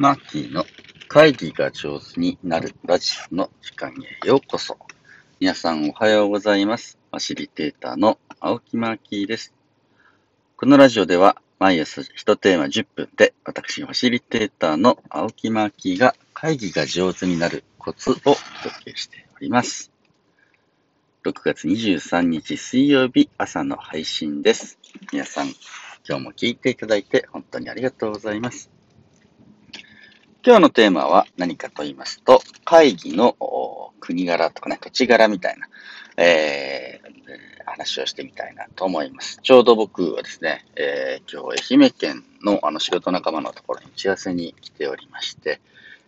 マーキーの会議が上手になるラジオの時間へようこそ。皆さんおはようございます。ファシリテーターの青木マーキーです。このラジオでは毎朝1テーマ10分で私ファシリテーターの青木マーキーが会議が上手になるコツをお届けしております。6月23日水曜日朝の配信です。皆さん今日も聞いていただいて本当にありがとうございます。今日のテーマは何かと言いますと、会議の国柄とかね、土地柄みたいな、えー、話をしてみたいなと思います。ちょうど僕はですね、えー、今日愛媛県のあの仕事仲間のところに打ち合わせに来ておりまして、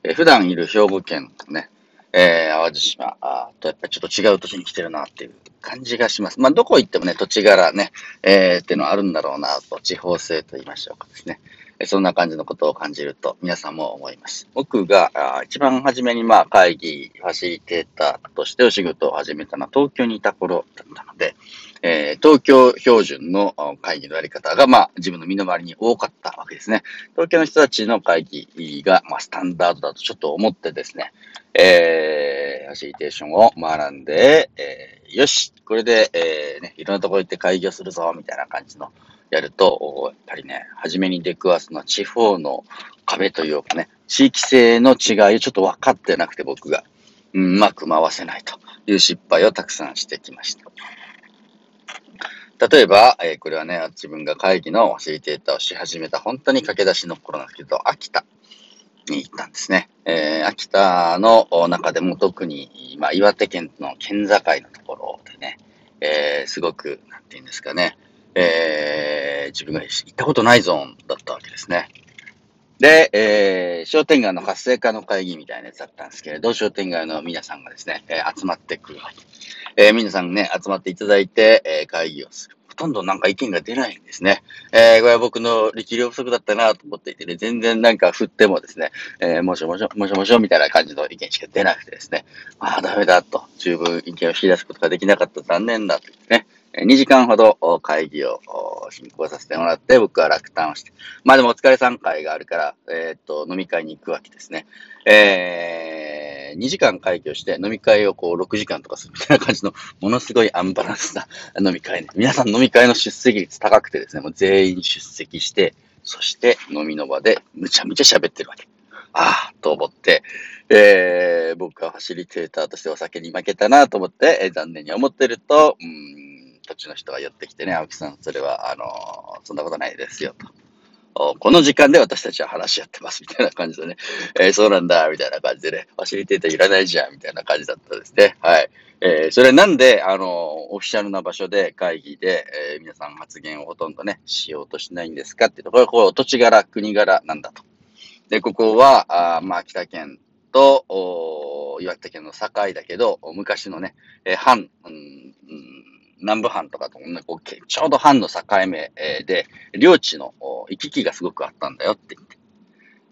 えー、普段いる兵庫県のね、えー、淡路島とやっぱちょっと違う土地に来てるなっていう感じがします。まあ、どこ行ってもね、土地柄ね、えー、っていうのはあるんだろうなと、地方性と言いましょうかですね。そんな感じのことを感じると皆さんも思います。僕が一番初めにまあ会議ファシリテーターとしてお仕事を始めたのは東京にいた頃だったので、えー、東京標準の会議のやり方がまあ自分の身の回りに多かったわけですね。東京の人たちの会議がまあスタンダードだとちょっと思ってですね、えー、ファシリテーションを学んで、えー、よし、これで、えーね、いろんなところ行って会議をするぞ、みたいな感じのやると、やっぱりね、初めに出くわすのは地方の壁というかね、地域性の違いをちょっと分かってなくて僕が、う、まく回せないという失敗をたくさんしてきました。例えば、えー、これはね、自分が会議のファシリテーターをし始めた本当に駆け出しの頃なんですけど、秋田に行ったんですね。えー、秋田の中でも特に、まあ、岩手県の県境のところでね、えー、すごく、なんて言うんですかね、えー、自分が行ったことないゾーンだったわけですね。で、えー、商店街の活性化の会議みたいなやつだったんですけれど、商店街の皆さんがですね、えー、集まってくるわけ。えー、皆さんね、集まっていただいて、え、会議をする。ほとんどなんか意見が出ないんですね。え、これは僕の力量不足だったなと思っていてね、全然なんか振ってもですね、え、もしょもし、もしもしょみたいな感じの意見しか出なくてですね、ああ、ダメだと、十分意見を引き出すことができなかった残念だとね、2時間ほど会議を進行させてもらって、僕は落胆をして。まあでもお疲れさん会があるから、えっ、と、飲み会に行くわけですね。えー、2時間会議をして、飲み会をこう6時間とかするみたいな感じの、ものすごいアンバランスな飲み会ね。皆さん飲み会の出席率高くてですね、もう全員出席して、そして飲みの場でむちゃむちゃ喋ってるわけ。ああ、と思って、えー、僕はファシリテーターとしてお酒に負けたなと思って、えー、残念に思ってると、うん土地の人が寄ってきてね、青木さん、それは、あの、そんなことないですよ、と。この時間で私たちは話し合ってます、みたいな感じでね、えー、そうなんだ、みたいな感じでね、ファシリテーターいらないじゃん、みたいな感じだったですね。はい。えー、それなんで、あのー、オフィシャルな場所で会議で、えー、皆さん発言をほとんどね、しようとしないんですかっていうと、これはこう、土地柄、国柄なんだと。で、ここは、あまあ、北県と、岩手県の境だけど、昔のね、えー、藩、うん、南部藩とかと同じ、こうちょうど藩の境目で、領地の行き来がすごくあったんだよって言って。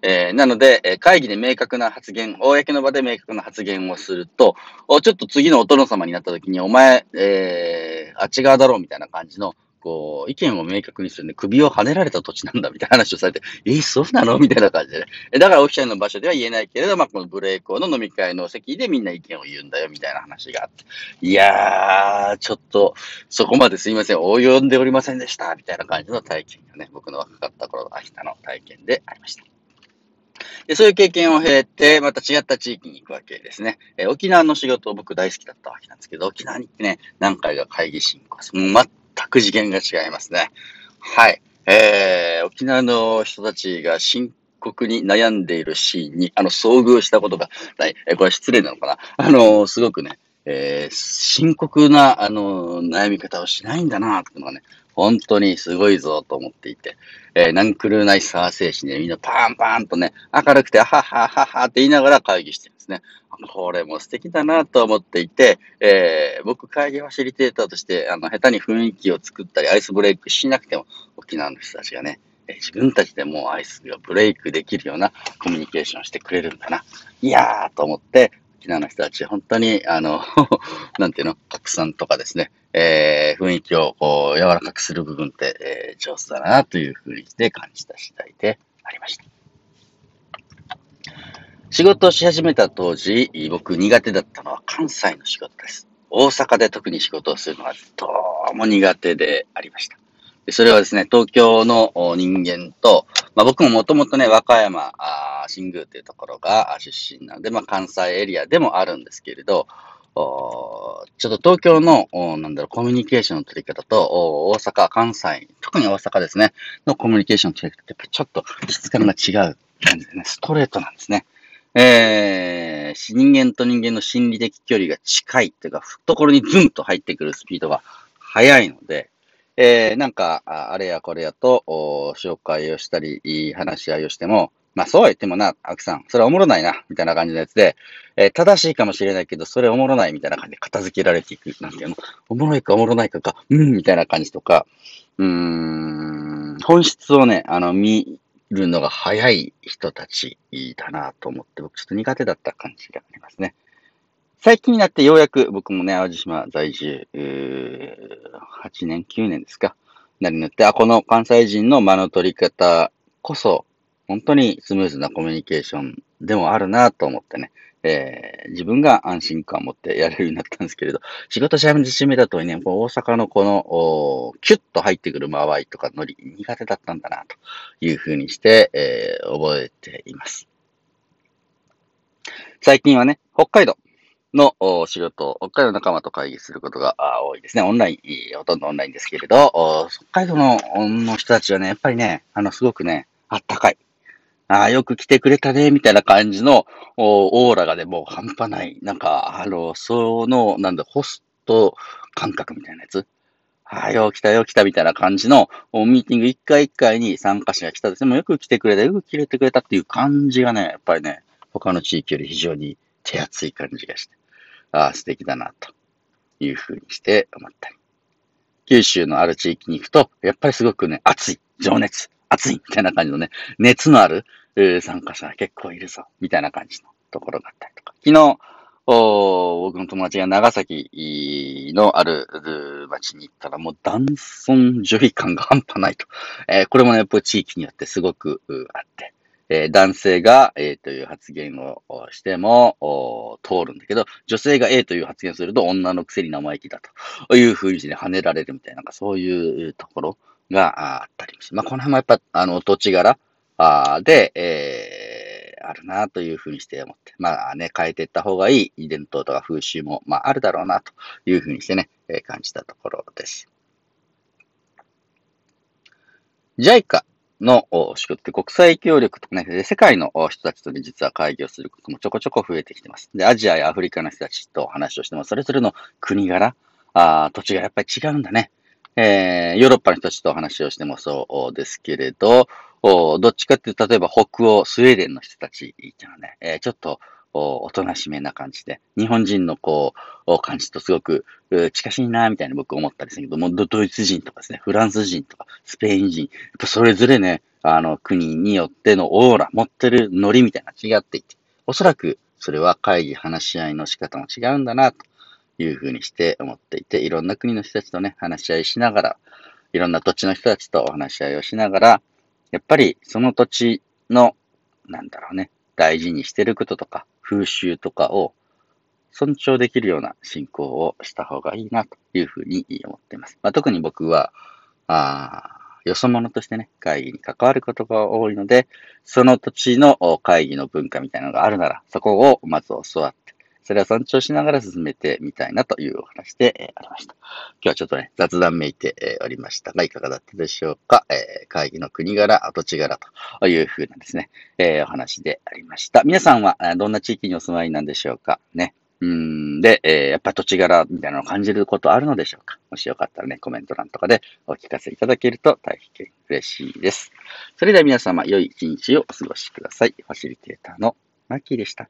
えー、なので、会議で明確な発言、公の場で明確な発言をすると、ちょっと次のお殿様になった時に、お前、えー、あっち側だろうみたいな感じのこう、意見を明確にするね、首を跳ねられた土地なんだみたいな話をされて、えー、そうなの？みたいな感じでね。だからオフィシャルの場所では言えないけれど、まあ、このブレイクの飲み会の席でみんな意見を言うんだよみたいな話があって、いやー、ちょっと、そこまですいません、及んでおりませんでしたみたいな感じの体験がね、僕の若かった頃、秋田の体験でありました。でそういう経験を経て、また違った地域に行くわけですね。え沖縄の仕事を僕大好きだったわけなんですけど、沖縄に行ってね、何回か会議進行する。もうく次元が違いますね。はい。えー、沖縄の人たちが深刻に悩んでいるシーンに、あの、遭遇したことがない。えー、これ失礼なのかな？あのー、すごくね、えー、深刻な、あのー、悩み方をしないんだな、っていうのがね、本当にすごいぞと思っていて、えー、ナンクルナイスハー精神でみんなパンパンとね、明るくて、ははははって言いながら会議してるんですね。これも素敵だなと思っていて、えー、僕会議ファシリテーターとして、あの、下手に雰囲気を作ったり、アイスブレイクしなくても、沖縄の人たちがね、え自分たちでもアイスがブレイクできるようなコミュニケーションしてくれるんだな。いやーと思って、沖縄の人たち、本当に、あの、なんていうの、拡散とかですね、えー、雰囲気をこう柔らかくする部分って、えー、上手だなというふうにして感じた次第でありました。仕事をし始めた当時、僕苦手だったのは関西の仕事です。大阪で特に仕事をするのはどうも苦手でありました。それはですね、東京の人間と、まあ、僕ももともとね、和歌山、あ新宮というところが出身なので、まあ、関西エリアでもあるんですけれど、おちょっと東京の、おなんだろう、コミュニケーションの取り方と、お大阪、関西、特に大阪ですね、のコミュニケーションの取り方ってちょっと質感が違う感じですね、ストレートなんですね。えー、人間と人間の心理的距離が近いというか、懐にズンと入ってくるスピードが速いので、えー、なんか、あれやこれやと、紹介をしたり、いい話し合いをしても、まあそうは言ってもな、アクさん、それはおもろないな、みたいな感じのやつで、えー、正しいかもしれないけど、それおもろないみたいな感じで片付けられていく。なんていうのおもろいかおもろないかか、うん、みたいな感じとか、うーん、本質をね、あの、見るのが早い人たちだなと思って、僕ちょっと苦手だった感じがありますね。最近になってようやく僕もね、淡路島在住、8年、9年ですか、なりになって、あ、この関西人の間の取り方こそ、本当にスムーズなコミュニケーションでもあるなと思ってね、えー、自分が安心感を持ってやれるようになったんですけれど、仕事し始めたとね、大阪のこの、キュッと入ってくる間合いとかノリ苦手だったんだな、というふうにして、えー、覚えています。最近はね、北海道、の仕事、北海道仲間と会議することが多いですね。オンライン、ほとんどオンラインですけれど、北海道のの人たちはね、やっぱりね、あの、すごくね、あったかい。ああ、よく来てくれたね、みたいな感じのオーラがね、もう半端ない。なんか、あの、その、なんだ、ホスト感覚みたいなやつ。ああ、よ、来たよ、来た、みたいな感じの、ミーティング一回一回に参加者が来たですね。もよく来てくれた、よく来れてくれたっていう感じがね、やっぱりね、他の地域より非常に手厚い感じがして。ああ、素敵だな、というふうにして思ったり。九州のある地域に行くと、やっぱりすごくね、熱い、情熱、熱い、みたいな感じのね、熱のある参加者が結構いるぞ、みたいな感じのところがあったりとか。昨日、お僕の友達が長崎のある町に行ったらもう男尊女卑感が半端ないと。えー、これもね、やっぱり地域によってすごくあって。えー、男性が A という発言をしても通るんだけど、女性が A という発言をすると女のくせに生意気だというふうにして跳ねられるみたいな、なんかそういうところがあったりしまあ、この辺もやっぱ、あの、土地柄あで、えー、あるなというふうにして思って、まあね、変えていった方がいい伝統とか風習も、まあ、あるだろうなというふうにしてね、えー、感じたところです。JICA の仕事って国際協力とかね、世界の人たちとね、実は会議をすることもちょこちょこ増えてきてます。で、アジアやアフリカの人たちと話をしても、それぞれの国柄、あ土地がやっぱり違うんだね。えー、ヨーロッパの人たちと話をしてもそうですけれど、どっちかっていうと、例えば北欧、スウェーデンの人たちっていうのはね、えー、ちょっとおとなしめな感じで、日本人のこう、感じとすごく近しいな、みたいな僕思ったりするけども、ドイツ人とかですね、フランス人とか、スペイン人、やっぱそれぞれね、あの、国によってのオーラ、持ってるノリみたいな違っていて、おそらくそれは会議、話し合いの仕方も違うんだな、というふうにして思っていて、いろんな国の人たちとね、話し合いしながら、いろんな土地の人たちとお話し合いをしながら、やっぱりその土地の、なんだろうね、大事にしてることとか、風習とかを尊重できるような信仰をした方がいいなというふうに思っています。まあ、特に僕は、あよそ者としてね、会議に関わることが多いので、その土地の会議の文化みたいなのがあるなら、そこをまず教わって、それを尊重しながら進めてみたいなというお話でありました。今日はちょっとね、雑談めいておりましたが、いかがだったでしょうか？えー、会議の国柄、土地柄というふうなですね、えー、お話でありました。皆さんはどんな地域にお住まいなんでしょうか？ね。うんで、えー、やっぱ土地柄みたいなのを感じることあるのでしょうか？もしよかったらね、コメント欄とかでお聞かせいただけると大変嬉しいです。それでは皆様、良い一日をお過ごしください。ファシリテーターのマッキーでした。